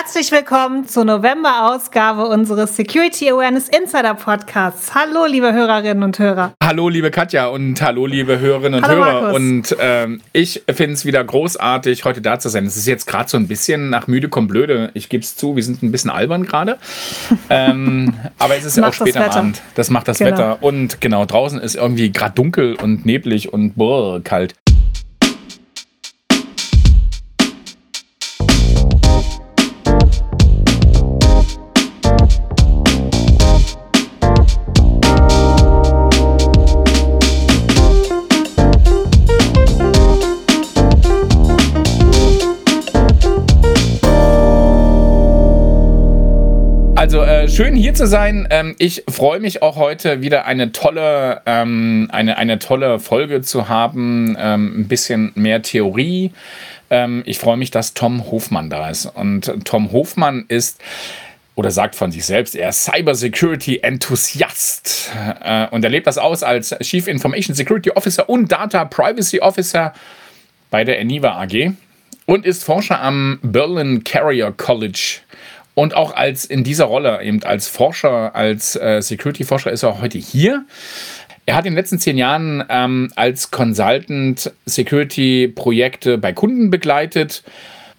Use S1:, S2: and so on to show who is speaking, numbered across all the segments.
S1: Herzlich willkommen zur November-Ausgabe unseres Security Awareness Insider Podcasts. Hallo, liebe Hörerinnen und Hörer.
S2: Hallo, liebe Katja und hallo, liebe Hörerinnen und hallo, Hörer. Markus. Und ähm, ich finde es wieder großartig, heute da zu sein. Es ist jetzt gerade so ein bisschen nach müde kommt blöde. Ich gebe es zu, wir sind ein bisschen albern gerade. ähm, aber es ist ja auch später am Abend. Das macht das genau. Wetter. Und genau, draußen ist irgendwie gerade dunkel und neblig und boah, kalt. Schön hier zu sein. Ähm, ich freue mich auch heute wieder eine tolle, ähm, eine, eine tolle Folge zu haben. Ähm, ein bisschen mehr Theorie. Ähm, ich freue mich, dass Tom Hofmann da ist. Und Tom Hofmann ist oder sagt von sich selbst, er ist Cybersecurity-Enthusiast. Äh, und er lebt das aus als Chief Information Security Officer und Data Privacy Officer bei der Eniva AG und ist Forscher am Berlin Carrier College und auch als in dieser Rolle, eben als Forscher, als äh, Security-Forscher ist er heute hier. Er hat in den letzten zehn Jahren ähm, als Consultant Security-Projekte bei Kunden begleitet,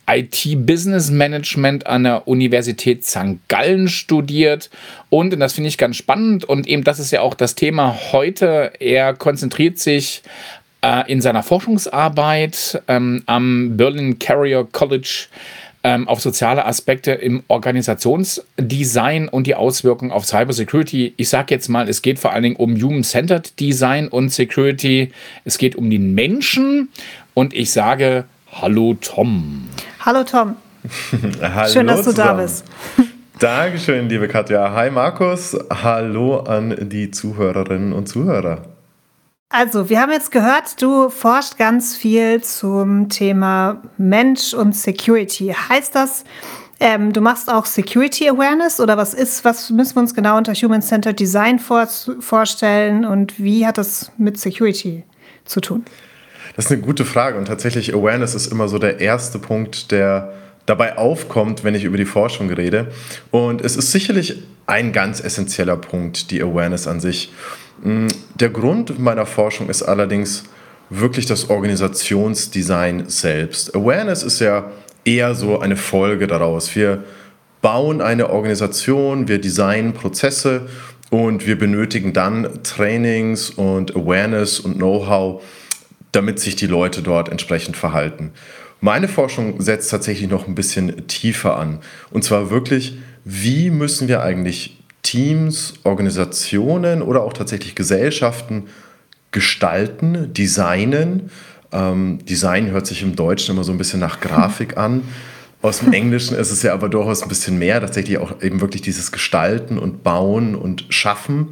S2: IT-Business Management an der Universität St. Gallen studiert und, und das finde ich ganz spannend und eben das ist ja auch das Thema heute, er konzentriert sich äh, in seiner Forschungsarbeit ähm, am Berlin Carrier College ähm, auf soziale Aspekte im Organisationsdesign und die Auswirkungen auf Cybersecurity. Ich sage jetzt mal, es geht vor allen Dingen um Human-Centered Design und Security. Es geht um den Menschen und ich sage Hallo Tom.
S1: Hallo Tom.
S3: Hallo Schön, dass du zusammen. da bist. Dankeschön, liebe Katja. Hi Markus. Hallo an die Zuhörerinnen und Zuhörer.
S1: Also, wir haben jetzt gehört, du forschst ganz viel zum Thema Mensch und Security. Heißt das, ähm, du machst auch Security Awareness oder was ist, was müssen wir uns genau unter Human-Centered Design vor, vorstellen und wie hat das mit Security zu tun?
S3: Das ist eine gute Frage und tatsächlich Awareness ist immer so der erste Punkt, der dabei aufkommt, wenn ich über die Forschung rede. Und es ist sicherlich ein ganz essentieller Punkt, die Awareness an sich. Mm, der Grund meiner Forschung ist allerdings wirklich das Organisationsdesign selbst. Awareness ist ja eher so eine Folge daraus. Wir bauen eine Organisation, wir designen Prozesse und wir benötigen dann Trainings und Awareness und Know-how, damit sich die Leute dort entsprechend verhalten. Meine Forschung setzt tatsächlich noch ein bisschen tiefer an. Und zwar wirklich, wie müssen wir eigentlich Teams, Organisationen oder auch tatsächlich Gesellschaften gestalten, designen. Ähm, Design hört sich im Deutschen immer so ein bisschen nach Grafik an. Aus dem Englischen ist es ja aber durchaus ein bisschen mehr, tatsächlich auch eben wirklich dieses Gestalten und Bauen und Schaffen.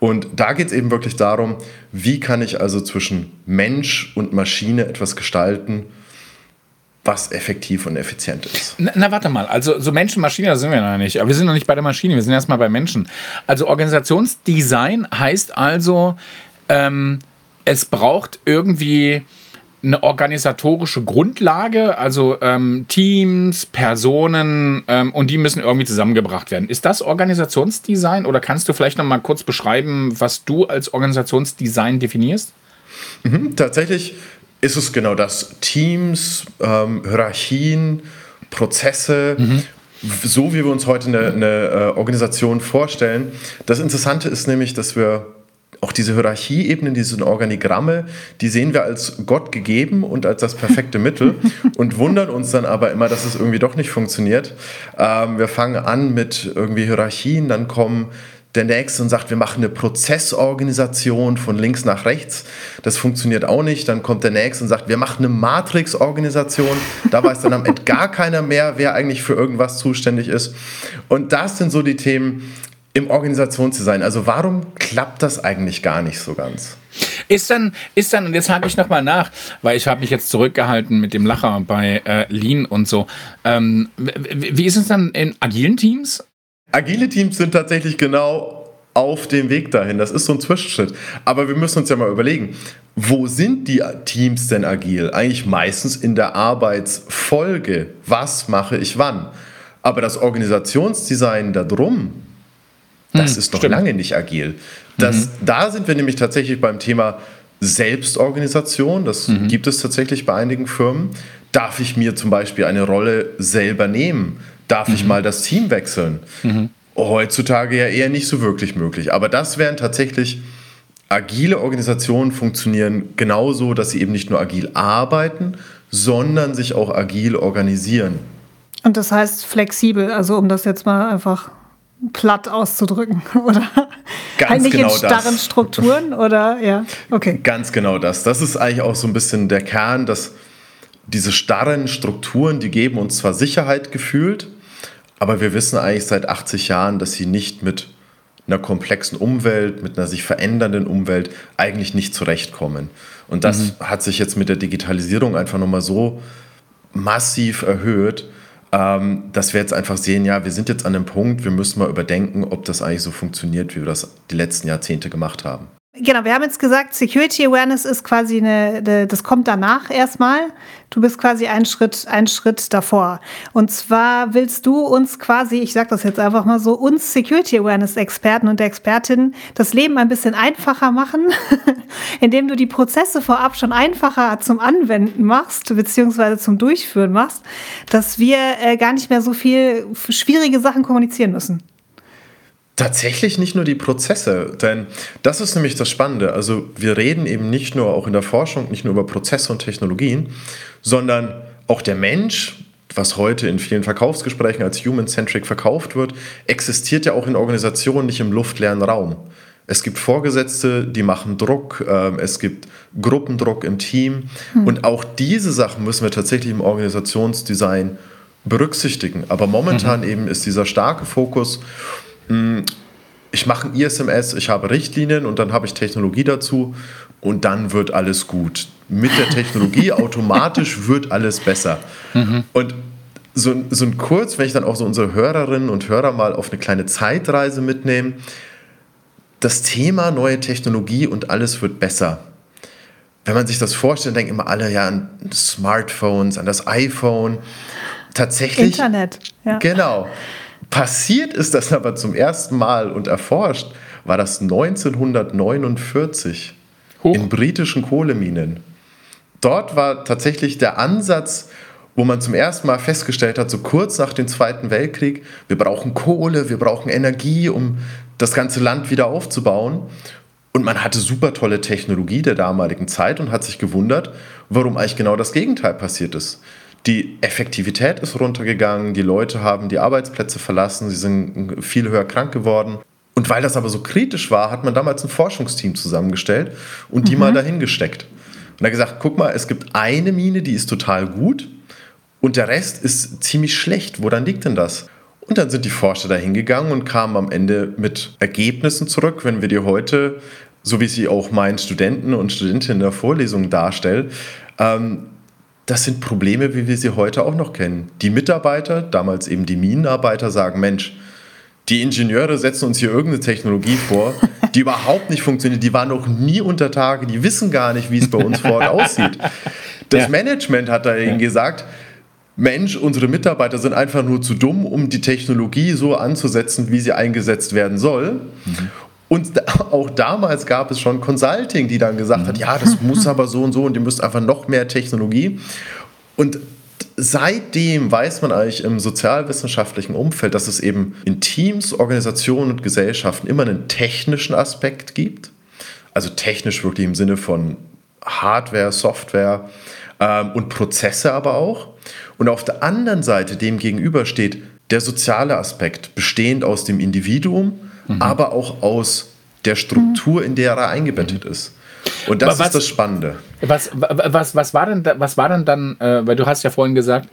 S3: Und da geht es eben wirklich darum, wie kann ich also zwischen Mensch und Maschine etwas gestalten, was effektiv und effizient ist.
S2: Na, na, warte mal, also so Menschen, Maschine, da sind wir noch nicht. Aber wir sind noch nicht bei der Maschine, wir sind erstmal bei Menschen. Also Organisationsdesign heißt also, ähm, es braucht irgendwie eine organisatorische Grundlage, also ähm, Teams, Personen ähm, und die müssen irgendwie zusammengebracht werden. Ist das Organisationsdesign oder kannst du vielleicht noch mal kurz beschreiben, was du als Organisationsdesign definierst?
S3: Mhm, tatsächlich ist es genau das. Teams, ähm, Hierarchien, Prozesse, mhm. so wie wir uns heute eine, eine äh, Organisation vorstellen. Das Interessante ist nämlich, dass wir auch diese Hierarchieebenen, diese Organigramme, die sehen wir als Gott gegeben und als das perfekte Mittel und wundern uns dann aber immer, dass es irgendwie doch nicht funktioniert. Ähm, wir fangen an mit irgendwie Hierarchien, dann kommen der Nächste und sagt, wir machen eine Prozessorganisation von links nach rechts. Das funktioniert auch nicht. Dann kommt der Nächste und sagt, wir machen eine Matrix-Organisation. Da weiß dann am Ende gar keiner mehr, wer eigentlich für irgendwas zuständig ist. Und das sind so die Themen im Organisationsdesign. Also warum klappt das eigentlich gar nicht so ganz?
S2: Ist dann, ist dann, und jetzt hake ich nochmal nach, weil ich habe mich jetzt zurückgehalten mit dem Lacher bei äh, Lean und so. Ähm, wie ist es dann in agilen Teams?
S3: Agile Teams sind tatsächlich genau auf dem Weg dahin. Das ist so ein Zwischenschritt. Aber wir müssen uns ja mal überlegen, wo sind die Teams denn agil? Eigentlich meistens in der Arbeitsfolge. Was mache ich wann? Aber das Organisationsdesign darum, das hm, ist noch stimmt. lange nicht agil. Das, mhm. Da sind wir nämlich tatsächlich beim Thema Selbstorganisation. Das mhm. gibt es tatsächlich bei einigen Firmen. Darf ich mir zum Beispiel eine Rolle selber nehmen? Darf mhm. ich mal das Team wechseln? Mhm. Heutzutage ja eher nicht so wirklich möglich. Aber das wären tatsächlich agile Organisationen funktionieren genauso, dass sie eben nicht nur agil arbeiten, sondern sich auch agil organisieren.
S1: Und das heißt flexibel, also um das jetzt mal einfach platt auszudrücken, oder?
S3: Ganz halt nicht genau in
S1: starren das. Strukturen, oder? Ja, okay.
S3: Ganz genau das. Das ist eigentlich auch so ein bisschen der Kern, dass diese starren Strukturen, die geben uns zwar Sicherheit gefühlt, aber wir wissen eigentlich seit 80 Jahren, dass sie nicht mit einer komplexen Umwelt, mit einer sich verändernden Umwelt eigentlich nicht zurechtkommen. Und das mhm. hat sich jetzt mit der Digitalisierung einfach nochmal so massiv erhöht, ähm, dass wir jetzt einfach sehen, ja, wir sind jetzt an einem Punkt, wir müssen mal überdenken, ob das eigentlich so funktioniert, wie wir das die letzten Jahrzehnte gemacht haben.
S1: Genau, wir haben jetzt gesagt, Security Awareness ist quasi eine, das kommt danach erstmal. Du bist quasi einen Schritt, einen Schritt davor. Und zwar willst du uns quasi, ich sag das jetzt einfach mal so, uns Security Awareness Experten und Expertinnen das Leben ein bisschen einfacher machen, indem du die Prozesse vorab schon einfacher zum Anwenden machst, beziehungsweise zum Durchführen machst, dass wir äh, gar nicht mehr so viel schwierige Sachen kommunizieren müssen.
S3: Tatsächlich nicht nur die Prozesse, denn das ist nämlich das Spannende. Also wir reden eben nicht nur auch in der Forschung, nicht nur über Prozesse und Technologien, sondern auch der Mensch, was heute in vielen Verkaufsgesprächen als human-centric verkauft wird, existiert ja auch in Organisationen nicht im luftleeren Raum. Es gibt Vorgesetzte, die machen Druck, ähm, es gibt Gruppendruck im Team hm. und auch diese Sachen müssen wir tatsächlich im Organisationsdesign berücksichtigen. Aber momentan mhm. eben ist dieser starke Fokus ich mache ein ISMS, ich habe Richtlinien und dann habe ich Technologie dazu und dann wird alles gut. Mit der Technologie automatisch wird alles besser. Mhm. Und so, so ein Kurz, wenn ich dann auch so unsere Hörerinnen und Hörer mal auf eine kleine Zeitreise mitnehme, das Thema neue Technologie und alles wird besser. Wenn man sich das vorstellt, denken immer alle ja an Smartphones, an das iPhone. Tatsächlich.
S1: Internet.
S3: Ja. Genau. Passiert ist das aber zum ersten Mal und erforscht war das 1949 Hoch. in britischen Kohleminen. Dort war tatsächlich der Ansatz, wo man zum ersten Mal festgestellt hat, so kurz nach dem Zweiten Weltkrieg, wir brauchen Kohle, wir brauchen Energie, um das ganze Land wieder aufzubauen. Und man hatte super tolle Technologie der damaligen Zeit und hat sich gewundert, warum eigentlich genau das Gegenteil passiert ist. Die Effektivität ist runtergegangen, die Leute haben die Arbeitsplätze verlassen, sie sind viel höher krank geworden. Und weil das aber so kritisch war, hat man damals ein Forschungsteam zusammengestellt und die mhm. mal dahin gesteckt. Und hat gesagt, guck mal, es gibt eine Mine, die ist total gut und der Rest ist ziemlich schlecht. Woran liegt denn das? Und dann sind die Forscher da hingegangen und kamen am Ende mit Ergebnissen zurück, wenn wir die heute, so wie sie auch meinen Studenten und Studentinnen in der Vorlesung darstellen, ähm, das sind Probleme, wie wir sie heute auch noch kennen. Die Mitarbeiter, damals eben die Minenarbeiter, sagen, Mensch, die Ingenieure setzen uns hier irgendeine Technologie vor, die überhaupt nicht funktioniert. Die waren noch nie unter Tage, die wissen gar nicht, wie es bei uns vor Ort aussieht. Das ja. Management hat da ja. gesagt, Mensch, unsere Mitarbeiter sind einfach nur zu dumm, um die Technologie so anzusetzen, wie sie eingesetzt werden soll. Mhm. Und auch damals gab es schon Consulting, die dann gesagt hat, ja, das muss aber so und so und ihr müsst einfach noch mehr Technologie. Und seitdem weiß man eigentlich im sozialwissenschaftlichen Umfeld, dass es eben in Teams, Organisationen und Gesellschaften immer einen technischen Aspekt gibt. Also technisch wirklich im Sinne von Hardware, Software ähm, und Prozesse aber auch. Und auf der anderen Seite dem gegenüber steht der soziale Aspekt, bestehend aus dem Individuum, mhm. aber auch aus der Struktur, in der er eingebettet mhm. ist. Und das was, ist das Spannende.
S2: Was, was, was, war, denn, was war denn dann, äh, weil du hast ja vorhin gesagt,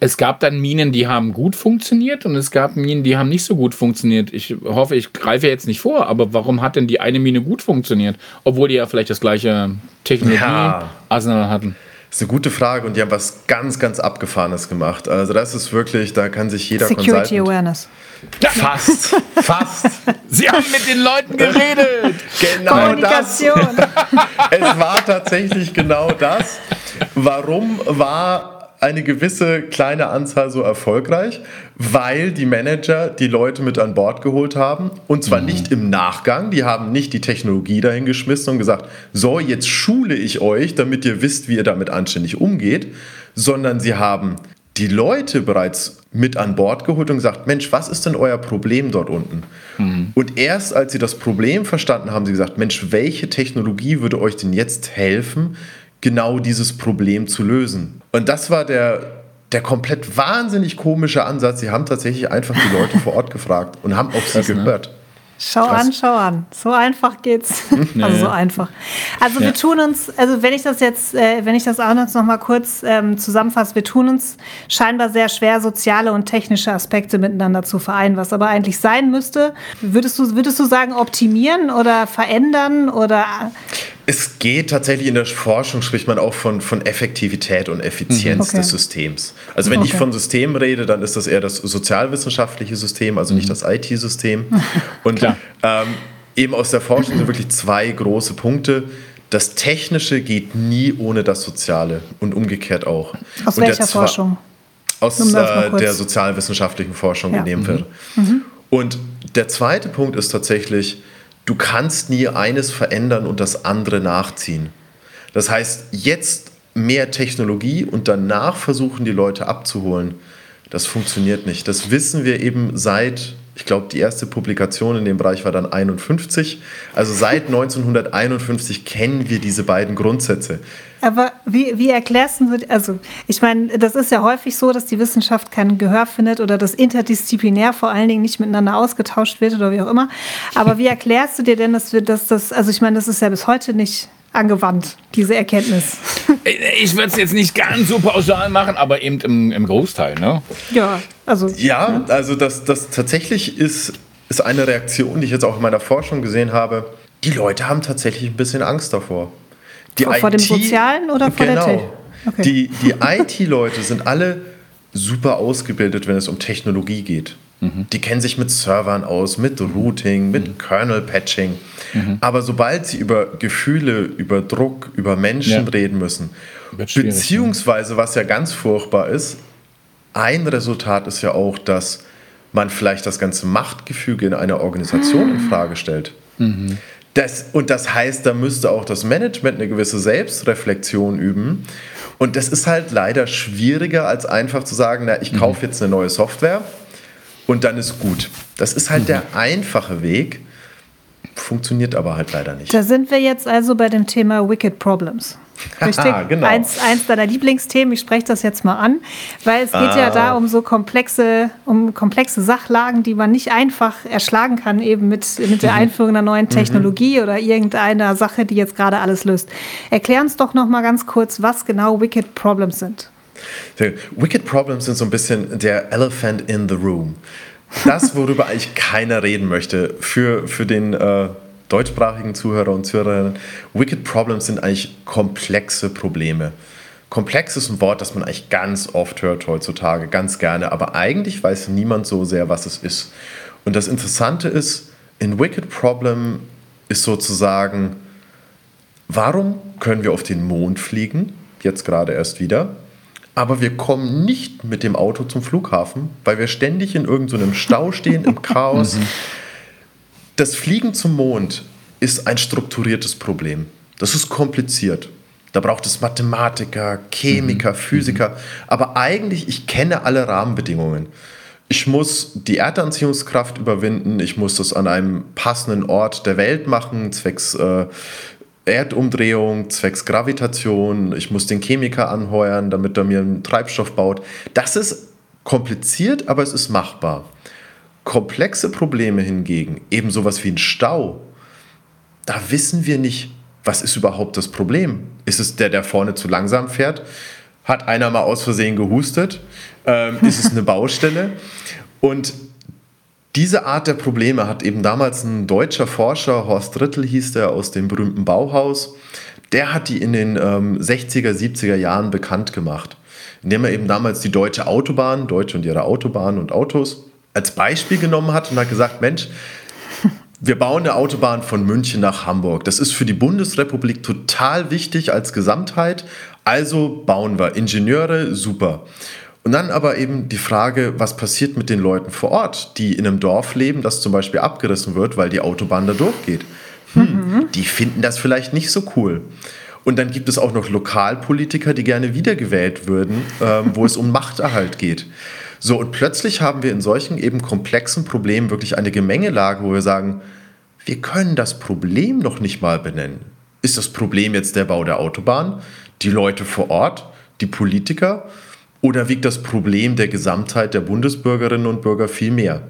S2: es gab dann Minen, die haben gut funktioniert und es gab Minen, die haben nicht so gut funktioniert. Ich hoffe, ich greife jetzt nicht vor, aber warum hat denn die eine Mine gut funktioniert, obwohl die ja vielleicht das gleiche Technologie-Arsenal ja. hatten?
S3: Das ist eine gute Frage und die haben was ganz, ganz Abgefahrenes gemacht. Also das ist wirklich, da kann sich jeder
S1: Security Consultant Awareness.
S3: Ja. Fast, fast.
S2: Sie haben mit den Leuten geredet.
S1: Genau Kommunikation.
S3: Das. Es war tatsächlich genau das. Warum war eine gewisse kleine Anzahl so erfolgreich, weil die Manager die Leute mit an Bord geholt haben. Und zwar mhm. nicht im Nachgang. Die haben nicht die Technologie dahin geschmissen und gesagt, so, jetzt schule ich euch, damit ihr wisst, wie ihr damit anständig umgeht, sondern sie haben die Leute bereits mit an Bord geholt und gesagt, Mensch, was ist denn euer Problem dort unten? Mhm. Und erst als sie das Problem verstanden haben, sie gesagt, Mensch, welche Technologie würde euch denn jetzt helfen, genau dieses Problem zu lösen. Und das war der, der komplett wahnsinnig komische Ansatz. Sie haben tatsächlich einfach die Leute vor Ort gefragt und haben auf sie ne? gehört.
S1: Schau Krass. an, schau an. So einfach geht's. Nee. Also so einfach. Also ja. wir tun uns, also wenn ich das jetzt, äh, wenn ich das auch noch mal kurz ähm, zusammenfasse, wir tun uns scheinbar sehr schwer, soziale und technische Aspekte miteinander zu vereinen, was aber eigentlich sein müsste. Würdest du, würdest du sagen, optimieren oder verändern oder?
S3: Es geht tatsächlich in der Forschung, spricht man auch von, von Effektivität und Effizienz okay. des Systems. Also wenn okay. ich von System rede, dann ist das eher das sozialwissenschaftliche System, also nicht mhm. das IT-System. Und ähm, eben aus der Forschung sind wirklich zwei große Punkte. Das Technische geht nie ohne das Soziale und umgekehrt auch.
S1: Aus
S3: und
S1: welcher Forschung?
S3: Aus äh, der sozialwissenschaftlichen Forschung ja. in dem Fall. Mhm. Mhm. Und der zweite Punkt ist tatsächlich, du kannst nie eines verändern und das andere nachziehen. Das heißt, jetzt mehr Technologie und danach versuchen die Leute abzuholen, das funktioniert nicht. Das wissen wir eben seit, ich glaube, die erste Publikation in dem Bereich war dann 51. Also seit 1951 kennen wir diese beiden Grundsätze.
S1: Aber wie, wie erklärst du, also ich meine, das ist ja häufig so, dass die Wissenschaft kein Gehör findet oder dass interdisziplinär vor allen Dingen nicht miteinander ausgetauscht wird oder wie auch immer. Aber wie erklärst du dir denn, dass wir dass das, also ich meine, das ist ja bis heute nicht angewandt, diese Erkenntnis.
S2: Ich würde es jetzt nicht ganz so pauschal machen, aber eben im, im Großteil, ne?
S1: Ja, also.
S3: Ja, ja. also das, das tatsächlich ist, ist eine Reaktion, die ich jetzt auch in meiner Forschung gesehen habe. Die Leute haben tatsächlich ein bisschen Angst davor.
S1: Die vor, IT, vor dem Sozialen oder vor
S3: genau,
S1: der
S3: Tech? Okay. Die, die IT-Leute sind alle super ausgebildet, wenn es um Technologie geht. Mhm. Die kennen sich mit Servern aus, mit Routing, mit mhm. Kernel-Patching. Mhm. Aber sobald sie über Gefühle, über Druck, über Menschen ja. reden müssen, beziehungsweise, was ja ganz furchtbar ist, ein Resultat ist ja auch, dass man vielleicht das ganze Machtgefüge in einer Organisation in Frage stellt. Mhm. Das, und das heißt, da müsste auch das Management eine gewisse Selbstreflexion üben. Und das ist halt leider schwieriger, als einfach zu sagen, na, ich kaufe mhm. jetzt eine neue Software und dann ist gut. Das ist halt mhm. der einfache Weg, funktioniert aber halt leider nicht.
S1: Da sind wir jetzt also bei dem Thema Wicked Problems. Richtig? Genau. eins, eins deiner Lieblingsthemen, ich spreche das jetzt mal an, weil es geht ah. ja da um so komplexe, um komplexe Sachlagen, die man nicht einfach erschlagen kann, eben mit, mit der mhm. Einführung einer neuen mhm. Technologie mhm. oder irgendeiner Sache, die jetzt gerade alles löst. Erklär uns doch noch mal ganz kurz, was genau Wicked Problems sind.
S3: Wicked Problems sind so ein bisschen der Elephant in the Room. Das, worüber eigentlich keiner reden möchte, für, für den äh, deutschsprachigen Zuhörer und Zuhörerinnen, Wicked Problems sind eigentlich komplexe Probleme. Komplex ist ein Wort, das man eigentlich ganz oft hört heutzutage, ganz gerne, aber eigentlich weiß niemand so sehr, was es ist. Und das Interessante ist, in Wicked Problem ist sozusagen, warum können wir auf den Mond fliegen? Jetzt gerade erst wieder. Aber wir kommen nicht mit dem Auto zum Flughafen, weil wir ständig in irgendeinem so Stau stehen, im Chaos. Mhm das Fliegen zum Mond ist ein strukturiertes Problem. Das ist kompliziert. Da braucht es Mathematiker, Chemiker, mhm. Physiker. Aber eigentlich, ich kenne alle Rahmenbedingungen. Ich muss die Erdanziehungskraft überwinden. Ich muss das an einem passenden Ort der Welt machen, zwecks äh, Erdumdrehung, zwecks Gravitation. Ich muss den Chemiker anheuern, damit er mir einen Treibstoff baut. Das ist kompliziert, aber es ist machbar. Komplexe Probleme hingegen, eben sowas wie ein Stau, da wissen wir nicht, was ist überhaupt das Problem. Ist es der, der vorne zu langsam fährt? Hat einer mal aus Versehen gehustet? Ähm, ist es eine Baustelle? Und diese Art der Probleme hat eben damals ein deutscher Forscher, Horst Rittel hieß der, aus dem berühmten Bauhaus, der hat die in den ähm, 60er, 70er Jahren bekannt gemacht, indem er eben damals die deutsche Autobahn, Deutsche und ihre Autobahnen und Autos, als Beispiel genommen hat und hat gesagt, Mensch, wir bauen eine Autobahn von München nach Hamburg. Das ist für die Bundesrepublik total wichtig als Gesamtheit, Also bauen wir Ingenieure, super. Und dann aber eben die Frage, was passiert mit den Leuten vor Ort, die in einem Dorf leben, das zum Beispiel abgerissen wird, weil die Autobahn da durchgeht. Hm, mhm. Die finden das vielleicht nicht so cool. Und dann gibt es auch noch Lokalpolitiker, die gerne wiedergewählt würden, ähm, wo es um Machterhalt geht. So, und plötzlich haben wir in solchen eben komplexen Problemen wirklich eine Gemengelage, wo wir sagen, wir können das Problem noch nicht mal benennen. Ist das Problem jetzt der Bau der Autobahn, die Leute vor Ort, die Politiker? Oder wiegt das Problem der Gesamtheit der Bundesbürgerinnen und Bürger viel mehr?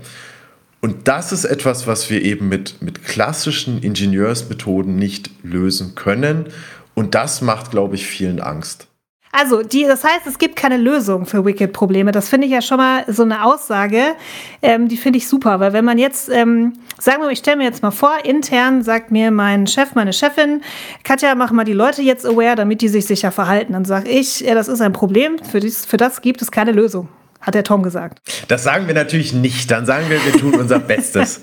S3: Und das ist etwas, was wir eben mit, mit klassischen Ingenieursmethoden nicht lösen können. Und das macht, glaube ich, vielen Angst.
S1: Also, die, das heißt, es gibt keine Lösung für Wicked-Probleme. Das finde ich ja schon mal so eine Aussage, ähm, die finde ich super, weil wenn man jetzt, ähm, sagen wir mal, ich stelle mir jetzt mal vor, intern sagt mir mein Chef, meine Chefin, Katja, mach mal die Leute jetzt aware, damit die sich sicher verhalten. Dann sage ich, ja, das ist ein Problem, für, dies, für das gibt es keine Lösung hat der Tom gesagt.
S3: Das sagen wir natürlich nicht. Dann sagen wir, wir tun unser Bestes.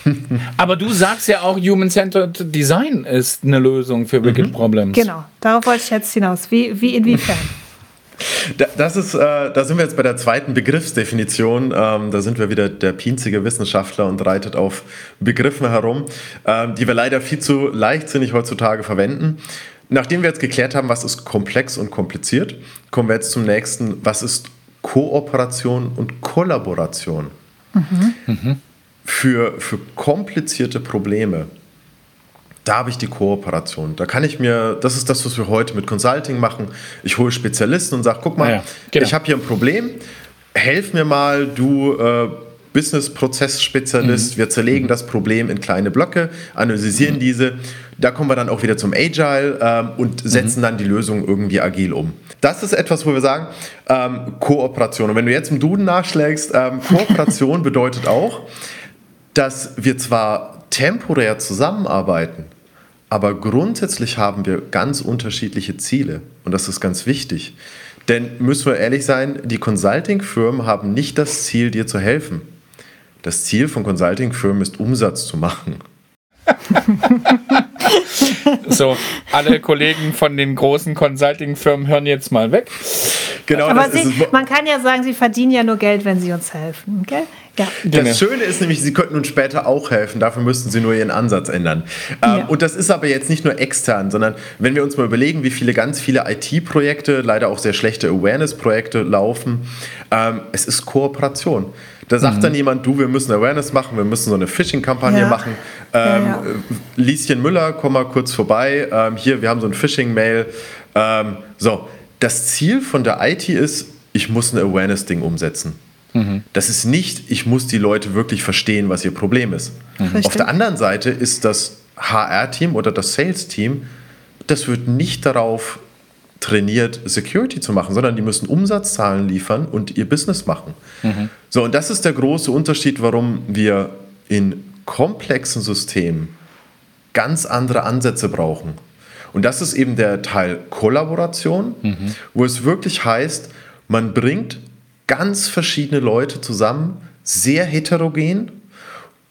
S2: Aber du sagst ja auch, Human-Centered Design ist eine Lösung für Wicked mhm. Problems.
S1: Genau, darauf wollte ich jetzt hinaus. Wie, wie inwiefern?
S3: Das ist, äh, da sind wir jetzt bei der zweiten Begriffsdefinition. Ähm, da sind wir wieder der pinzige Wissenschaftler und reitet auf Begriffen herum, ähm, die wir leider viel zu leichtsinnig heutzutage verwenden. Nachdem wir jetzt geklärt haben, was ist komplex und kompliziert, kommen wir jetzt zum nächsten, was ist Kooperation und Kollaboration mhm. Für, für komplizierte Probleme. Da habe ich die Kooperation. Da kann ich mir, das ist das, was wir heute mit Consulting machen. Ich hole Spezialisten und sage, guck mal, ja, genau. ich habe hier ein Problem, helf mir mal, du äh, Business-Prozess-Spezialist. Mhm. Wir zerlegen mhm. das Problem in kleine Blöcke, analysieren mhm. diese. Da kommen wir dann auch wieder zum Agile ähm, und setzen mhm. dann die Lösung irgendwie agil um. Das ist etwas, wo wir sagen, ähm, Kooperation. Und wenn du jetzt im Duden nachschlägst, ähm, Kooperation bedeutet auch, dass wir zwar temporär zusammenarbeiten, aber grundsätzlich haben wir ganz unterschiedliche Ziele. Und das ist ganz wichtig. Denn müssen wir ehrlich sein, die Consulting-Firmen haben nicht das Ziel, dir zu helfen. Das Ziel von Consulting-Firmen ist, Umsatz zu machen.
S2: so, alle Kollegen von den großen Consulting-Firmen hören jetzt mal weg.
S1: Genau, Aber sie, man kann ja sagen, sie verdienen ja nur Geld, wenn sie uns helfen. Okay?
S3: Ja. Das genau. Schöne ist nämlich, sie könnten uns später auch helfen. Dafür müssten sie nur ihren Ansatz ändern. Ähm, ja. Und das ist aber jetzt nicht nur extern, sondern wenn wir uns mal überlegen, wie viele ganz viele IT-Projekte, leider auch sehr schlechte Awareness-Projekte laufen, ähm, es ist Kooperation. Da sagt mhm. dann jemand, du, wir müssen Awareness machen, wir müssen so eine Phishing-Kampagne ja. machen. Ähm, ja, ja. Lieschen Müller, komm mal kurz vorbei. Ähm, hier, wir haben so ein Phishing-Mail. Ähm, so, das Ziel von der IT ist, ich muss ein Awareness-Ding umsetzen. Mhm. Das ist nicht, ich muss die Leute wirklich verstehen, was ihr Problem ist. Mhm. Auf der anderen Seite ist das HR-Team oder das Sales-Team, das wird nicht darauf trainiert, Security zu machen, sondern die müssen Umsatzzahlen liefern und ihr Business machen. Mhm. So, und das ist der große Unterschied, warum wir in komplexen Systemen ganz andere Ansätze brauchen. Und das ist eben der Teil Kollaboration, mhm. wo es wirklich heißt, man bringt ganz verschiedene Leute zusammen, sehr heterogen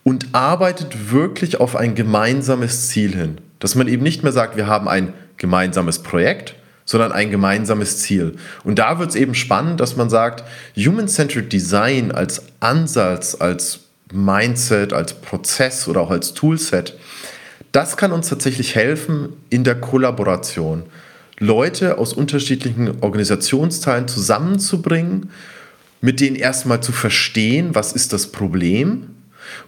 S3: und arbeitet wirklich auf ein gemeinsames Ziel hin. Dass man eben nicht mehr sagt, wir haben ein gemeinsames Projekt, sondern ein gemeinsames Ziel. Und da wird es eben spannend, dass man sagt, Human-Centered Design als Ansatz, als Mindset, als Prozess oder auch als Toolset, das kann uns tatsächlich helfen in der Kollaboration. Leute aus unterschiedlichen Organisationsteilen zusammenzubringen, mit denen erstmal zu verstehen, was ist das Problem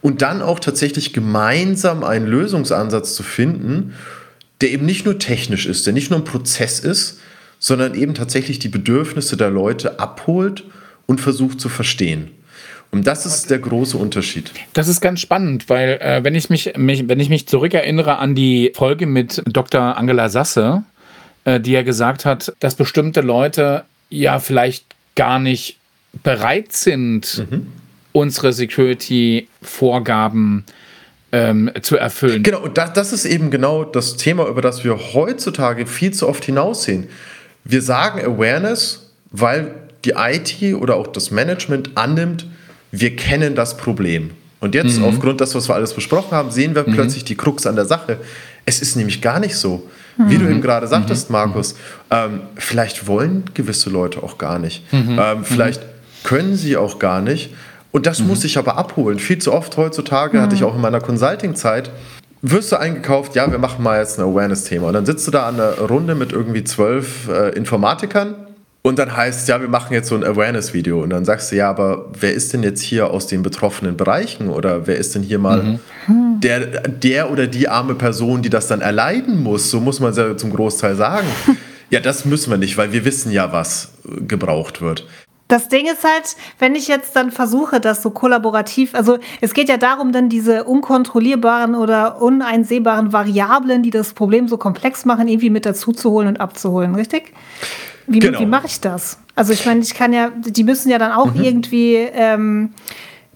S3: und dann auch tatsächlich gemeinsam einen Lösungsansatz zu finden der eben nicht nur technisch ist, der nicht nur ein Prozess ist, sondern eben tatsächlich die Bedürfnisse der Leute abholt und versucht zu verstehen. Und das ist der große Unterschied.
S2: Das ist ganz spannend, weil äh, wenn, ich mich, mich, wenn ich mich zurückerinnere an die Folge mit Dr. Angela Sasse, äh, die ja gesagt hat, dass bestimmte Leute ja vielleicht gar nicht bereit sind, mhm. unsere Security-Vorgaben äh, ähm, zu erfüllen.
S3: Genau, und das, das ist eben genau das Thema, über das wir heutzutage viel zu oft hinaussehen. Wir sagen Awareness, weil die IT oder auch das Management annimmt, wir kennen das Problem. Und jetzt, mhm. aufgrund des, was wir alles besprochen haben, sehen wir mhm. plötzlich die Krux an der Sache. Es ist nämlich gar nicht so. Wie du eben gerade sagtest, Markus, ähm, vielleicht wollen gewisse Leute auch gar nicht. Ähm, vielleicht können sie auch gar nicht. Und das muss ich aber abholen. Viel zu oft heutzutage, hatte ich auch in meiner Consulting-Zeit, wirst du eingekauft, ja, wir machen mal jetzt ein Awareness-Thema. Und dann sitzt du da an einer Runde mit irgendwie zwölf äh, Informatikern und dann heißt es, ja, wir machen jetzt so ein Awareness-Video. Und dann sagst du, ja, aber wer ist denn jetzt hier aus den betroffenen Bereichen? Oder wer ist denn hier mal
S1: Mhm.
S3: der, der oder die arme Person, die das dann erleiden muss? So muss man es ja zum Großteil sagen. ja, das müssen wir nicht, weil wir wissen ja, was gebraucht wird.
S1: Das Ding ist halt, wenn ich jetzt dann versuche, das so kollaborativ, also es geht ja darum, dann diese unkontrollierbaren oder uneinsehbaren Variablen, die das Problem so komplex machen, irgendwie mit dazu zu holen und abzuholen, richtig? Wie,
S3: Genau.
S1: wie mache ich das? Also ich meine, ich kann ja, die müssen ja dann auch
S3: Mhm.
S1: irgendwie ähm,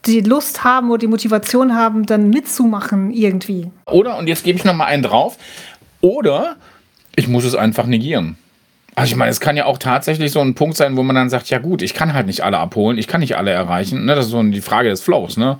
S1: die Lust haben oder die Motivation haben, dann mitzumachen irgendwie.
S2: Oder, und jetzt gebe ich noch mal einen drauf, oder ich muss es einfach negieren. Also ich meine, es kann ja auch tatsächlich so ein Punkt sein, wo man dann sagt, ja gut, ich kann halt nicht alle abholen, ich kann nicht alle erreichen. Ne? Das ist so die Frage des Flows. Ne?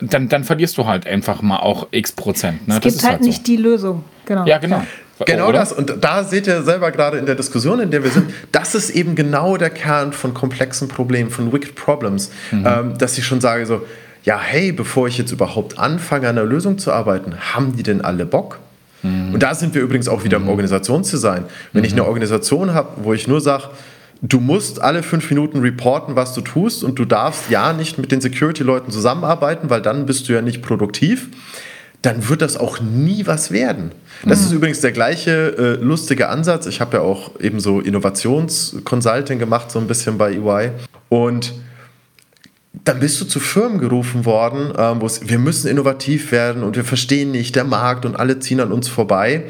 S2: Dann, dann verlierst du halt einfach mal auch x Prozent. Ne?
S1: Es gibt halt, nicht die Lösung. Genau.
S2: Ja, genau.
S3: Genau
S2: Oder?
S3: das. Und da seht ihr selber gerade in der Diskussion, in der wir sind, das ist eben genau der Kern von komplexen Problemen, von Wicked Problems, ähm, dass ich schon sage so, ja, hey, bevor ich jetzt überhaupt anfange, an einer Lösung zu arbeiten, haben die denn alle Bock? Und da sind wir übrigens auch wieder im Organisationsdesign. Wenn ich eine Organisation habe, wo ich nur sage, du musst alle fünf Minuten reporten, was du tust und du darfst ja nicht mit den Security-Leuten zusammenarbeiten, weil dann bist du ja nicht produktiv, dann wird das auch nie was werden. Das ist übrigens der gleiche äh, lustige Ansatz. Ich habe ja auch eben so Innovationsconsulting gemacht, so ein bisschen bei EY. Und dann bist du zu Firmen gerufen worden, ähm, wo es, wir müssen innovativ werden und wir verstehen nicht der Markt und alle ziehen an uns vorbei.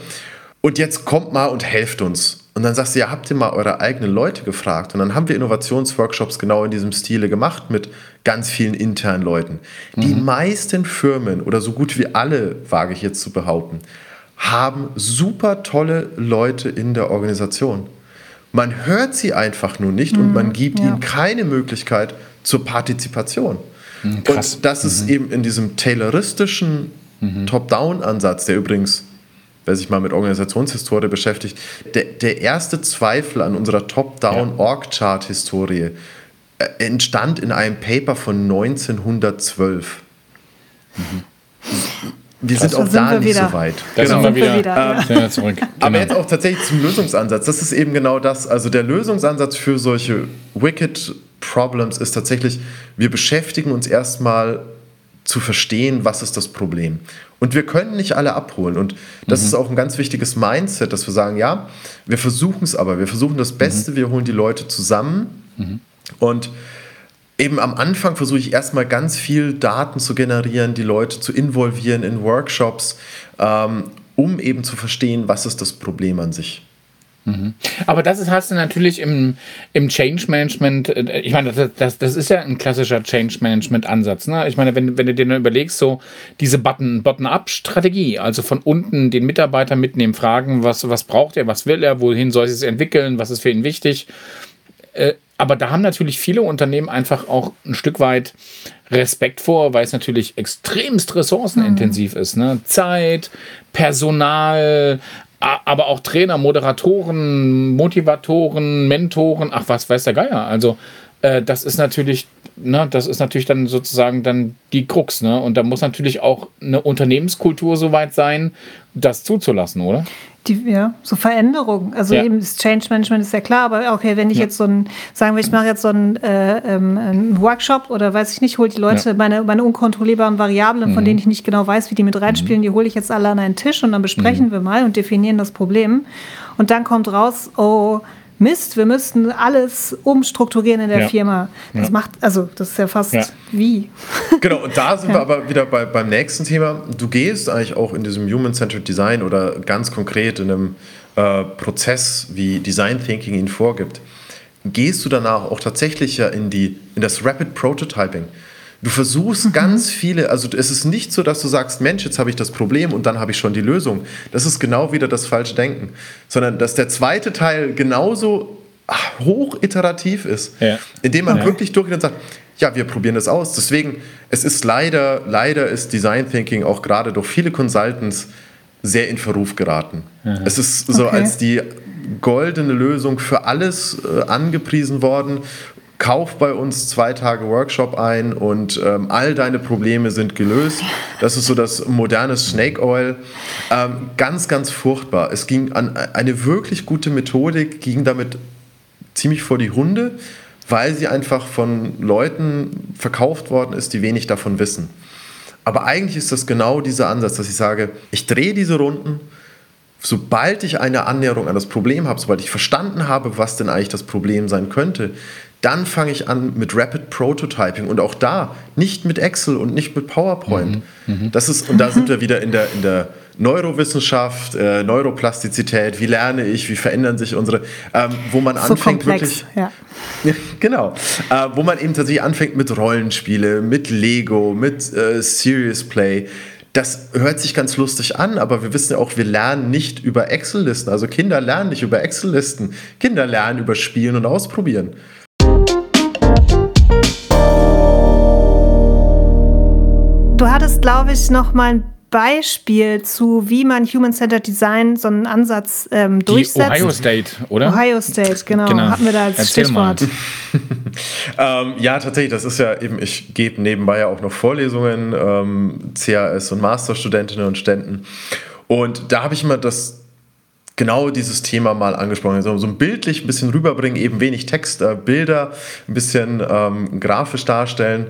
S3: Und jetzt kommt mal und helft uns. Und dann sagst du, ja, habt ihr mal eure eigenen Leute gefragt? Und dann haben wir Innovationsworkshops genau in diesem Stile gemacht mit ganz vielen internen Leuten. Die meisten Firmen oder so gut wie alle, wage ich jetzt zu behaupten, haben super tolle Leute in der Organisation. Man hört sie einfach nur nicht und man gibt
S1: ja.
S3: ihnen keine Möglichkeit zur Partizipation.
S2: krass.
S3: Und das ist eben in diesem tayloristischen Top-Down-Ansatz, der übrigens, wer sich mal mit Organisationshistorie beschäftigt, der, der erste Zweifel an unserer Top-Down-Org-Chart-Historie äh, entstand in einem Paper von 1912. Wir sind
S1: Da
S3: auch
S1: sind
S3: da
S1: wir
S3: nicht
S1: wieder.
S3: so weit.
S2: Da sind
S1: Sind
S2: wir wieder,
S1: wieder, ja.
S2: sind wir zurück.
S3: Aber
S2: Genau.
S3: jetzt auch tatsächlich zum Lösungsansatz. Das ist eben genau das. Also der Lösungsansatz für solche Wicked Problems ist tatsächlich, wir beschäftigen uns erstmal zu verstehen, was ist das Problem. Und wir können nicht alle abholen. Und das ist auch ein ganz wichtiges Mindset, dass wir sagen, ja, wir versuchen es aber. Wir versuchen das Beste, wir holen die Leute zusammen. Und eben am Anfang versuche ich erstmal ganz viel Daten zu generieren, die Leute zu involvieren in Workshops, ähm, um eben zu verstehen, was ist das Problem an sich.
S2: Aber das ist, hast du natürlich im, im Change Management, äh, ich meine, das, das, das ist ja ein klassischer Change Management Ansatz. Ne? Ich meine, wenn, wenn du dir nur überlegst, so diese Button- Bottom-up-Strategie, also von unten den Mitarbeiter mitnehmen, fragen, was, was braucht er, was will er, wohin soll er es entwickeln, was ist für ihn wichtig. Äh, aber da haben natürlich viele Unternehmen einfach auch ein Stück weit Respekt vor, weil es natürlich extremst ressourcenintensiv ist. Ne? Zeit, Personal, aber auch Trainer, Moderatoren, Motivatoren, Mentoren, ach was weiß der Geier. Also äh, das ist natürlich, ne, das ist natürlich dann sozusagen dann die Krux, ne? Und da muss natürlich auch eine Unternehmenskultur soweit sein, das zuzulassen, oder?
S1: Die, ja, so Veränderungen. Also
S2: Ja.
S1: eben das Change Management ist ja klar, aber okay, wenn ich jetzt so ein, sagen wir, ich mache jetzt so einen, äh, ähm, einen Workshop oder weiß ich nicht, hole die Leute
S2: Ja.
S1: meine, meine unkontrollierbaren Variablen, von denen ich nicht genau weiß, wie die mit reinspielen, die hole ich jetzt alle an einen Tisch und dann besprechen wir mal und definieren das Problem. Und dann kommt raus, oh Mist, wir müssten alles umstrukturieren in der
S2: Ja.
S1: Firma. Das
S2: Ja.
S1: macht, also das ist ja fast
S2: Ja.
S1: wie.
S3: Genau, und da sind wir aber wieder bei, beim nächsten Thema. Du gehst eigentlich auch in diesem Human-Centered Design oder ganz konkret in einem äh, Prozess, wie Design Thinking ihn vorgibt, gehst du danach auch tatsächlich ja in, die, in das Rapid Prototyping. Du versuchst ganz viele, also es ist nicht so, dass du sagst, Mensch, jetzt habe ich das Problem und dann habe ich schon die Lösung. Das ist genau wieder das falsche Denken. Sondern dass der zweite Teil genauso hoch iterativ ist,
S2: Ja.
S3: indem man
S2: Ja.
S3: wirklich durchgeht und sagt, ja, wir probieren das aus. Deswegen, es ist leider, leider ist Design Thinking auch gerade durch viele Consultants sehr in Verruf geraten. Mhm. Es ist so okay. als die goldene Lösung für alles äh, angepriesen worden. Kauf bei uns zwei Tage Workshop ein und ähm, all deine Probleme sind gelöst. Das ist so das moderne Snake Oil. Ähm, ganz, ganz furchtbar. Es ging an eine wirklich gute Methodik, ging damit ziemlich vor die Hunde, weil sie einfach von Leuten verkauft worden ist, die wenig davon wissen. Aber eigentlich ist das genau dieser Ansatz, dass ich sage, ich drehe diese Runden, sobald ich eine Annäherung an das Problem habe, sobald ich verstanden habe, was denn eigentlich das Problem sein könnte, dann fange ich an mit Rapid Prototyping und auch da nicht mit Excel und nicht mit PowerPoint. Mhm, mh. Das ist, und da sind wir wieder in der, in der Neurowissenschaft, äh, Neuroplastizität, wie lerne ich, wie verändern sich unsere, ähm, wo man so anfängt komplex, wirklich. Ja. genau. Äh, wo man eben tatsächlich anfängt mit Rollenspiele, mit Lego, mit äh, Serious Play. Das hört sich ganz lustig an, aber wir wissen ja auch, wir lernen nicht über Excel-Listen. Also Kinder lernen nicht über Excel-Listen. Kinder lernen über Spielen und Ausprobieren.
S1: Du hattest, glaube ich, noch mal ein Beispiel zu, wie man Human-Centered Design so einen Ansatz ähm, durchsetzt. Die
S2: Ohio State, oder?
S1: Ohio State, genau. genau. Hatten wir da als Erzähl Stichwort.
S3: ähm, ja, tatsächlich, das ist ja eben, ich gebe nebenbei ja auch noch Vorlesungen, ähm, CAS und Masterstudentinnen und Studenten. Und da habe ich immer das genau dieses Thema mal angesprochen. Also so ein bildlich ein bisschen rüberbringen, eben wenig Text, äh, Bilder, ein bisschen ähm, grafisch darstellen.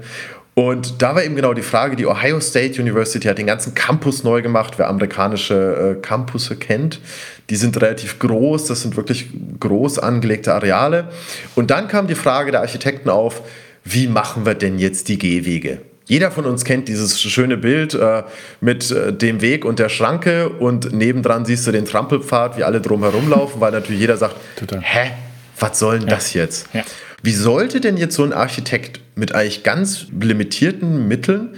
S3: Und da war eben genau die Frage, die Ohio State University hat den ganzen Campus neu gemacht, wer amerikanische äh, Campusse kennt. Die sind relativ groß, das sind wirklich groß angelegte Areale. Und dann kam die Frage der Architekten auf, wie machen wir denn jetzt die Gehwege? Jeder von uns kennt dieses schöne Bild äh, mit äh, dem Weg und der Schranke und nebendran siehst du den Trampelpfad, wie alle drumherum laufen, weil natürlich jeder sagt, Total. hä, was soll denn ja. das jetzt? Ja. Wie sollte denn jetzt so ein Architekt mit eigentlich ganz limitierten Mitteln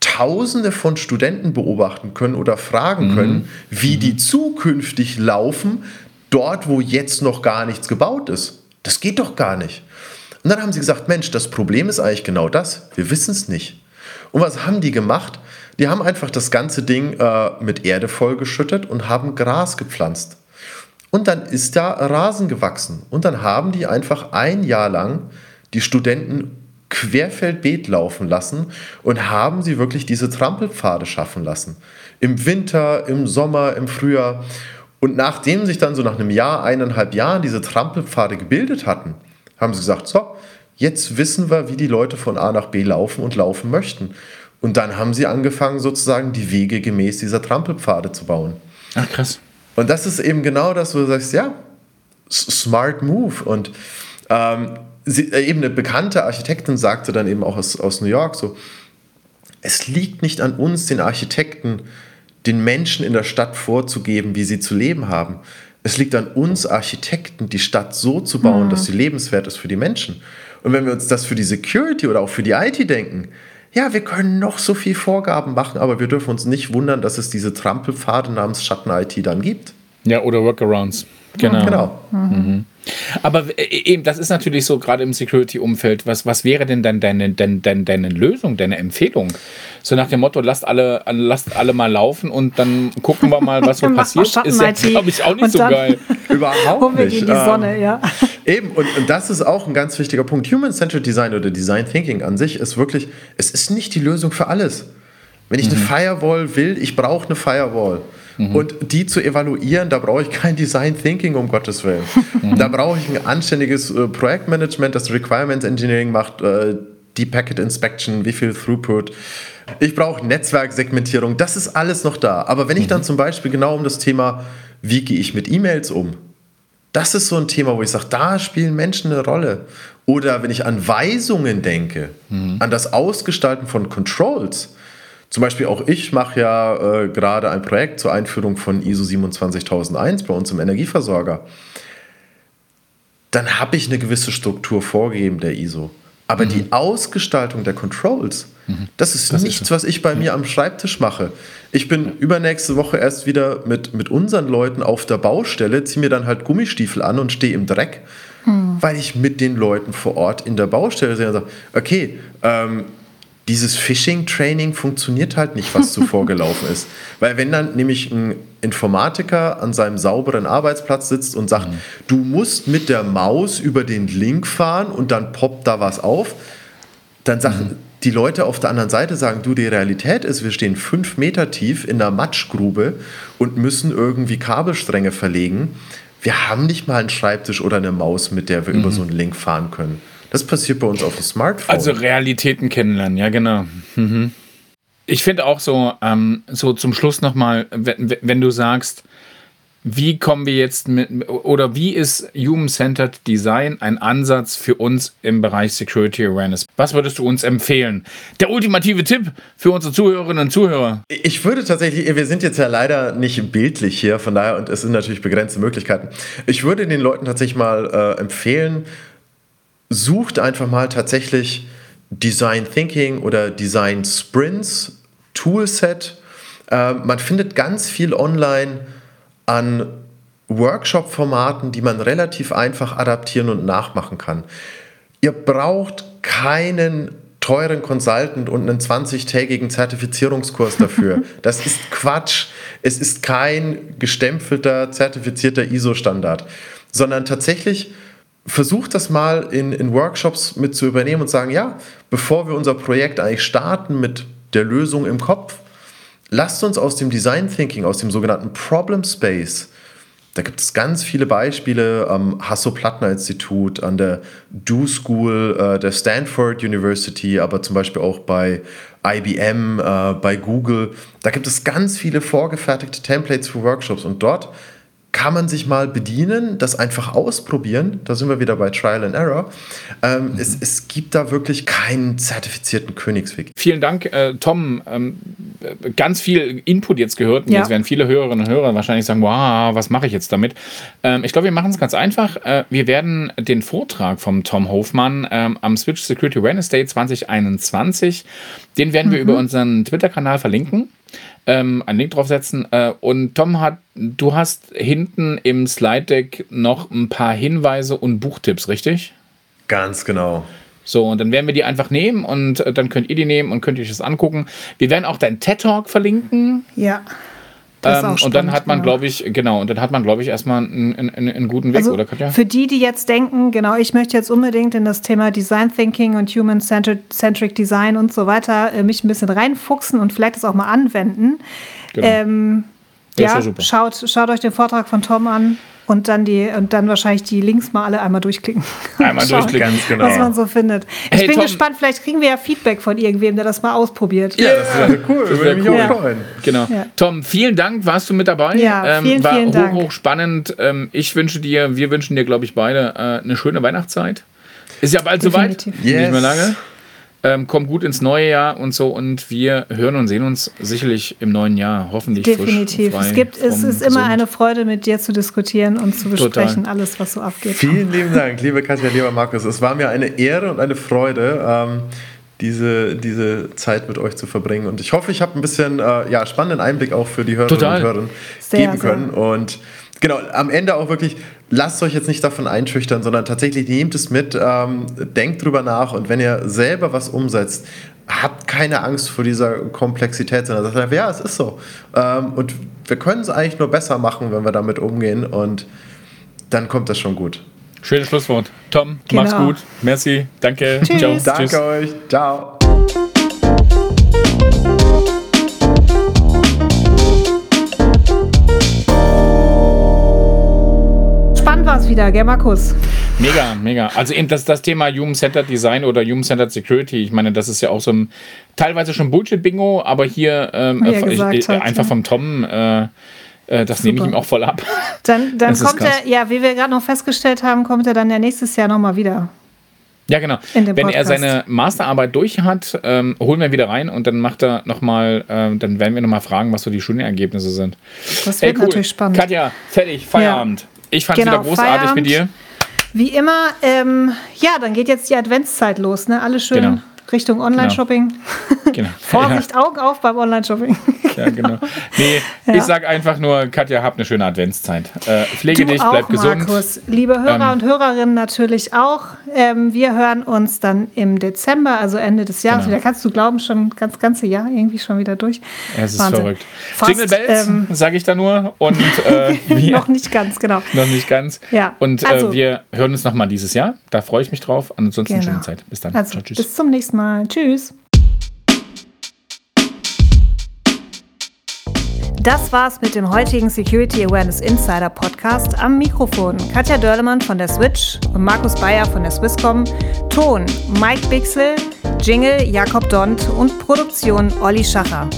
S3: Tausende von Studenten beobachten können oder fragen mhm. können, wie mhm. die zukünftig laufen, dort, wo jetzt noch gar nichts gebaut ist? Das geht doch gar nicht. Und dann haben sie gesagt, Mensch, das Problem ist eigentlich genau das. Wir wissen es nicht. Und was haben die gemacht? Die haben einfach das ganze Ding äh, mit Erde vollgeschüttet und haben Gras gepflanzt. Und dann ist da Rasen gewachsen. Und dann haben die einfach ein Jahr lang die Studenten querfeldbeet laufen lassen und haben sie wirklich diese Trampelpfade schaffen lassen. Im Winter, im Sommer, im Frühjahr. Und nachdem sich dann so nach einem Jahr, eineinhalb Jahren diese Trampelpfade gebildet hatten, haben sie gesagt, so, jetzt wissen wir, wie die Leute von A nach B laufen und laufen möchten. Und dann haben sie angefangen, sozusagen die Wege gemäß dieser Trampelpfade zu bauen.
S2: Ach, krass.
S3: Und das ist eben genau das, wo du sagst, ja, smart move. Und ähm, sie, äh, eben eine bekannte Architektin sagte dann eben auch aus, aus New York so, es liegt nicht an uns, den Architekten, den Menschen in der Stadt vorzugeben, wie sie zu leben haben. Es liegt an uns Architekten, die Stadt so zu bauen, mhm. dass sie lebenswert ist für die Menschen. Und wenn wir uns das für die Security oder auch für die IT denken, ja, wir können noch so viel Vorgaben machen, aber wir dürfen uns nicht wundern, dass es diese Trampelpfade namens Schatten-IT dann gibt.
S2: Ja, oder Workarounds. Genau. genau. Mhm. Aber äh, eben, das ist natürlich so, gerade im Security-Umfeld, was, was wäre denn dann deine, deine, deine, deine Lösung, deine Empfehlung? So nach dem Motto, lasst alle, lasst alle mal laufen und dann gucken wir mal, was so passiert. Ist ja, glaube ich, auch nicht so geil.
S3: Überhaupt nicht. die Sonne, ähm, ja. Eben, und, und das ist auch ein ganz wichtiger Punkt. Human-Centered Design oder Design Thinking an sich ist wirklich, es ist nicht die Lösung für alles. Wenn ich mhm. eine Firewall will, ich brauche eine Firewall. Mhm. Und die zu evaluieren, da brauche ich kein Design Thinking, um Gottes Willen. Mhm. Da brauche ich ein anständiges äh, Projektmanagement, das Requirements Engineering macht, äh, die Packet Inspection, wie viel Throughput. Ich brauche Netzwerksegmentierung, das ist alles noch da. Aber wenn ich dann mhm. zum Beispiel genau um das Thema, wie gehe ich mit E-Mails um, das ist so ein Thema, wo ich sage, da spielen Menschen eine Rolle. Oder wenn ich an Weisungen denke, mhm. an das Ausgestalten von Controls, zum Beispiel auch ich mache ja äh, gerade ein Projekt zur Einführung von ISO 27001 bei uns im Energieversorger. Dann habe ich eine gewisse Struktur vorgegeben der ISO. Aber mhm. die Ausgestaltung der Controls, mhm. das ist das nichts, ist was ich bei mir am Schreibtisch mache. Ich bin übernächste Woche erst wieder mit, mit unseren Leuten auf der Baustelle, ziehe mir dann halt Gummistiefel an und stehe im Dreck, mhm. weil ich mit den Leuten vor Ort in der Baustelle sehe und sage, okay, ähm, dieses Phishing-Training funktioniert halt nicht, was zuvor gelaufen ist. Weil wenn dann nämlich ein Informatiker an seinem sauberen Arbeitsplatz sitzt und sagt, mhm. du musst mit der Maus über den Link fahren und dann poppt da was auf, dann sagen mhm. die Leute auf der anderen Seite, sagen, du, die Realität ist, wir stehen fünf Meter tief in einer Matschgrube und müssen irgendwie Kabelstränge verlegen. Wir haben nicht mal einen Schreibtisch oder eine Maus, mit der wir mhm. über so einen Link fahren können. Das passiert bei uns auf dem Smartphone.
S2: Also Realitäten kennenlernen, ja genau. Mhm. Ich finde auch so, ähm, so zum Schluss nochmal, wenn, wenn du sagst, wie kommen wir jetzt mit, oder wie ist Human-Centered Design ein Ansatz für uns im Bereich Security Awareness? Was würdest du uns empfehlen? Der ultimative Tipp für unsere Zuhörerinnen und Zuhörer.
S3: Ich würde tatsächlich, wir sind jetzt ja leider nicht bildlich hier, von daher, und es sind natürlich begrenzte Möglichkeiten. Ich würde den Leuten tatsächlich mal äh, empfehlen, sucht einfach mal tatsächlich Design Thinking oder Design Sprints, Toolset. Äh, man findet ganz viel online an Workshop-Formaten, die man relativ einfach adaptieren und nachmachen kann. Ihr braucht keinen teuren Consultant und einen 20-tägigen Zertifizierungskurs dafür. Das ist Quatsch. Es ist kein gestempelter, zertifizierter ISO-Standard, sondern tatsächlich versucht das mal in, in Workshops mit zu übernehmen und sagen, ja, bevor wir unser Projekt eigentlich starten mit der Lösung im Kopf, lasst uns aus dem Design Thinking, aus dem sogenannten Problem Space, da gibt es ganz viele Beispiele am Hasso-Plattner-Institut, an der Do School äh, der Stanford University, aber zum Beispiel auch bei IBM, äh, bei Google. Da gibt es ganz viele vorgefertigte Templates für Workshops und dort kann man sich mal bedienen, das einfach ausprobieren. Da sind wir wieder bei Trial and Error. Ähm, mhm. es, es, gibt da wirklich keinen zertifizierten Königsweg.
S2: Vielen Dank, äh, Tom. Ähm, ganz viel Input jetzt gehört. Ja. Jetzt werden viele Hörerinnen und Hörer wahrscheinlich sagen, wow, was mache ich jetzt damit? Ähm, ich glaube, wir machen es ganz einfach. Äh, wir werden den Vortrag vom Tom Hofmann ähm, am Switch Security Awareness Day 2021, den werden mhm. wir über unseren Twitter-Kanal verlinken ähm, einen Link draufsetzen. Äh, und Tom hat, du hast hinten im Slide Deck noch ein paar Hinweise und Buchtipps, richtig?
S3: Ganz genau.
S2: So, und dann werden wir die einfach nehmen und äh, dann könnt ihr die nehmen und könnt euch das angucken. Wir werden auch deinen TED Talk verlinken.
S1: Ja.
S2: Ähm, und dann hat man, ja. glaube ich, genau, und dann hat man, glaube ich, erstmal einen, einen, einen guten Weg,
S1: also
S2: oder Katja?
S1: Für die, die jetzt denken, genau, ich möchte jetzt unbedingt in das Thema Design Thinking und Human-Centric Design und so weiter äh, mich ein bisschen reinfuchsen und vielleicht das auch mal anwenden. Genau. Ähm, ja, ja schaut, schaut euch den Vortrag von Tom an. Und dann die und dann wahrscheinlich die Links mal alle einmal durchklicken.
S2: Einmal durchklicken, ganz
S1: genau. Was man so findet. Ich hey, bin Tom, gespannt, vielleicht kriegen wir ja Feedback von irgendwem, der das mal ausprobiert.
S2: Ja, das wäre cool. Das würde mich cool. auch freuen. Genau. Ja. Tom, vielen Dank, warst du mit dabei?
S1: Ja, vielen, ähm, war vielen
S2: hoch,
S1: Dank.
S2: hoch spannend. Ähm, ich wünsche dir, wir wünschen dir, glaube ich, beide äh, eine schöne Weihnachtszeit. Ist ja bald soweit. Yes. Nicht mehr lange. Ähm, kommt gut ins neue Jahr und so und wir hören und sehen uns sicherlich im neuen Jahr, hoffentlich.
S1: Definitiv.
S2: Frisch,
S1: es gibt, es ist immer eine Freude, mit dir zu diskutieren und zu besprechen, Total. alles, was so abgeht.
S3: Vielen lieben Dank, liebe Katja, lieber Markus. Es war mir eine Ehre und eine Freude. Ähm, diese, diese Zeit mit euch zu verbringen. Und ich hoffe, ich habe ein bisschen äh, ja, spannenden Einblick auch für die Hörerinnen Total. und Hörer geben können. Sehr. Und genau, am Ende auch wirklich, lasst euch jetzt nicht davon einschüchtern, sondern tatsächlich nehmt es mit, ähm, denkt drüber nach und wenn ihr selber was umsetzt, habt keine Angst vor dieser Komplexität, sondern sagt einfach, ja, es ist so. Ähm, und wir können es eigentlich nur besser machen, wenn wir damit umgehen und dann kommt das schon gut.
S2: Schönes Schlusswort. Tom, genau. mach's gut. Merci. Danke.
S3: Tschüss. Ciao. Danke Tschüss. euch. Ciao.
S1: War es wieder, gell, Markus?
S2: Mega, mega. Also eben das, das Thema Human-Centered Design oder Human-Centered Security, ich meine, das ist ja auch so ein teilweise schon Bullshit-Bingo, aber hier ähm, äh, ich, hat, einfach ja. vom Tom äh, äh, das Super. nehme ich ihm auch voll ab.
S1: Dann, dann kommt er, ja, wie wir gerade noch festgestellt haben, kommt er dann ja nächstes Jahr nochmal wieder.
S2: Ja, genau. Wenn er seine Masterarbeit durch hat, ähm, holen wir ihn wieder rein und dann macht er nochmal, ähm, dann werden wir nochmal fragen, was so die Studienergebnisse sind.
S1: Das wird cool. natürlich spannend.
S2: Katja, fertig, Feierabend. Ja. Ich fand es genau, wieder großartig Feierabend. mit dir.
S1: Wie immer, ähm, ja, dann geht jetzt die Adventszeit los, ne? Alle schön, genau. Richtung Online-Shopping. Genau. Vorsicht, ja. Augen auf beim Online-Shopping.
S2: ja, genau. Nee, ja. ich sage einfach nur, Katja, hab eine schöne Adventszeit. Äh, pflege
S1: du
S2: dich, bleib
S1: auch,
S2: gesund.
S1: Markus. Liebe Hörer ähm, und Hörerinnen natürlich auch. Ähm, wir hören uns dann im Dezember, also Ende des Jahres. Genau. Wieder kannst du glauben, schon das ganze Jahr irgendwie schon wieder durch.
S2: Es ist Wahnsinn. verrückt. Fast, Jingle Bells, ähm, sage ich da nur. Und äh,
S1: wir, noch nicht ganz, genau.
S2: Noch nicht ganz.
S1: Ja.
S2: Und äh, also, wir hören uns nochmal dieses Jahr. Da freue ich mich drauf. Ansonsten genau. schöne Zeit. Bis dann.
S1: Also, Ciao, tschüss. Bis zum nächsten Mal. Tschüss. Das war's mit dem heutigen Security Awareness Insider Podcast. Am Mikrofon Katja Dörlemann von der Switch und Markus Bayer von der Swisscom. Ton Mike Bixel, Jingle Jakob Dont und Produktion Olli Schacher.